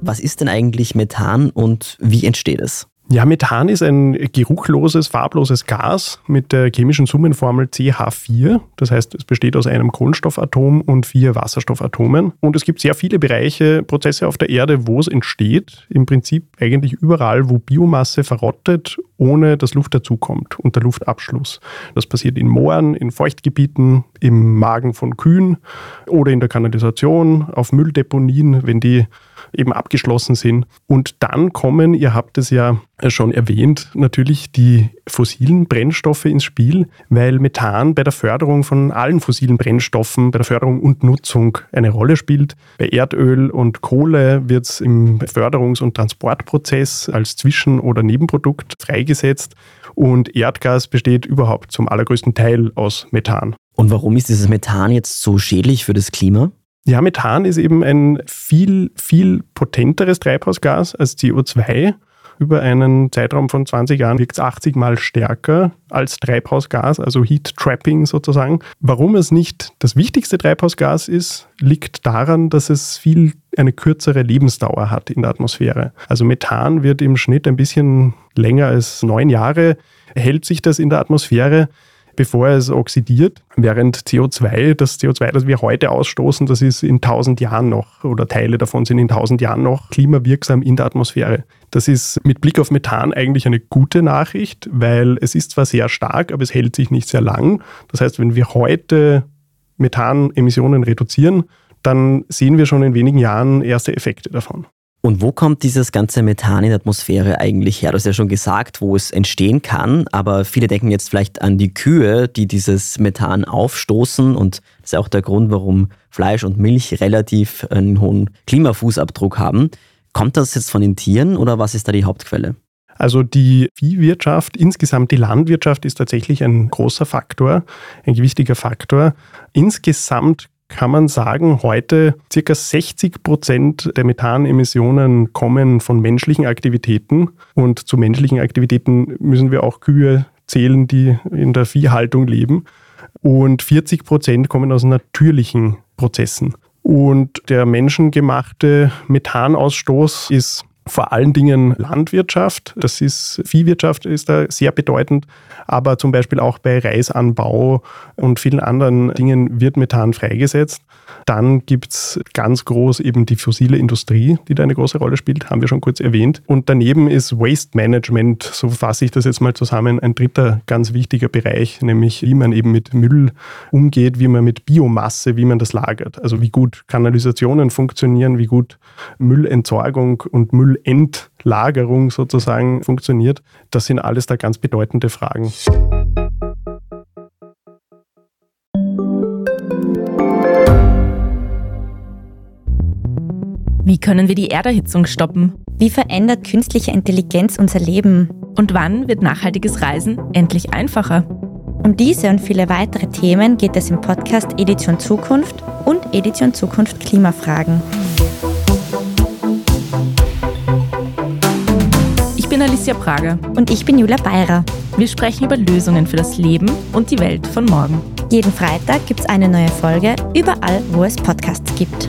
Was ist denn eigentlich Methan und wie entsteht es? Ja, Methan ist ein geruchloses, farbloses Gas mit der chemischen Summenformel CH4. Das heißt, es besteht aus einem Kohlenstoffatom und vier Wasserstoffatomen. Und es gibt sehr viele Bereiche, Prozesse auf der Erde, wo es entsteht. Im Prinzip eigentlich überall, wo Biomasse verrottet, ohne dass Luft dazukommt, unter Luftabschluss. Das passiert in Mooren, in Feuchtgebieten, im Magen von Kühen oder in der Kanalisation, auf Mülldeponien, wenn die eben abgeschlossen sind. Und dann kommen, ihr habt es ja schon erwähnt, natürlich die fossilen Brennstoffe ins Spiel, weil Methan bei der Förderung von allen fossilen Brennstoffen, bei der Förderung und Nutzung eine Rolle spielt. Bei Erdöl und Kohle wird es im Förderungs- und Transportprozess als Zwischen- oder Nebenprodukt freigesetzt und Erdgas besteht überhaupt zum allergrößten Teil aus Methan. Und warum ist dieses Methan jetzt so schädlich für das Klima? Ja, Methan ist eben ein viel, viel potenteres Treibhausgas als CO2. Über einen Zeitraum von 20 Jahren wirkt es 80 Mal stärker als Treibhausgas, also Heat Trapping sozusagen. Warum es nicht das wichtigste Treibhausgas ist, liegt daran, dass es viel eine kürzere Lebensdauer hat in der Atmosphäre. Also Methan wird im Schnitt ein bisschen länger als neun Jahre, hält sich das in der Atmosphäre bevor es oxidiert, während CO2, das CO2, das wir heute ausstoßen, das ist in 1000 Jahren noch oder Teile davon sind in 1000 Jahren noch klimawirksam in der Atmosphäre. Das ist mit Blick auf Methan eigentlich eine gute Nachricht, weil es ist zwar sehr stark, aber es hält sich nicht sehr lang. Das heißt, wenn wir heute Methanemissionen reduzieren, dann sehen wir schon in wenigen Jahren erste Effekte davon. Und wo kommt dieses ganze Methan in der Atmosphäre eigentlich her? Du hast ja schon gesagt, wo es entstehen kann, aber viele denken jetzt vielleicht an die Kühe, die dieses Methan aufstoßen und das ist auch der Grund, warum Fleisch und Milch relativ einen hohen Klimafußabdruck haben. Kommt das jetzt von den Tieren oder was ist da die Hauptquelle? Also die Viehwirtschaft, insgesamt die Landwirtschaft ist tatsächlich ein großer Faktor, ein gewichtiger Faktor. Insgesamt kann man sagen, heute circa 60 Prozent der Methanemissionen kommen von menschlichen Aktivitäten. Und zu menschlichen Aktivitäten müssen wir auch Kühe zählen, die in der Viehhaltung leben. Und 40 Prozent kommen aus natürlichen Prozessen. Und der menschengemachte Methanausstoß ist vor allen Dingen Landwirtschaft. Das ist Viehwirtschaft ist da sehr bedeutend, aber zum Beispiel auch bei Reisanbau und vielen anderen Dingen wird Methan freigesetzt. Dann gibt es ganz groß eben die fossile Industrie, die da eine große Rolle spielt, haben wir schon kurz erwähnt. Und daneben ist Waste Management, so fasse ich das jetzt mal zusammen, ein dritter ganz wichtiger Bereich, nämlich wie man eben mit Müll umgeht, wie man mit Biomasse, wie man das lagert. Also wie gut Kanalisationen funktionieren, wie gut Müllentsorgung und Müllentlagerung sozusagen funktioniert. Das sind alles da ganz bedeutende Fragen. Wie können wir die Erderhitzung stoppen? Wie verändert künstliche Intelligenz unser Leben? Und wann wird nachhaltiges Reisen endlich einfacher? Um diese und viele weitere Themen geht es im Podcast Edition Zukunft und Edition Zukunft Klimafragen. Bin Alicia Prager. Und ich bin Julia Beirer. Wir sprechen über Lösungen für das Leben und die Welt von morgen. Jeden Freitag gibt es eine neue Folge, überall, wo es Podcasts gibt.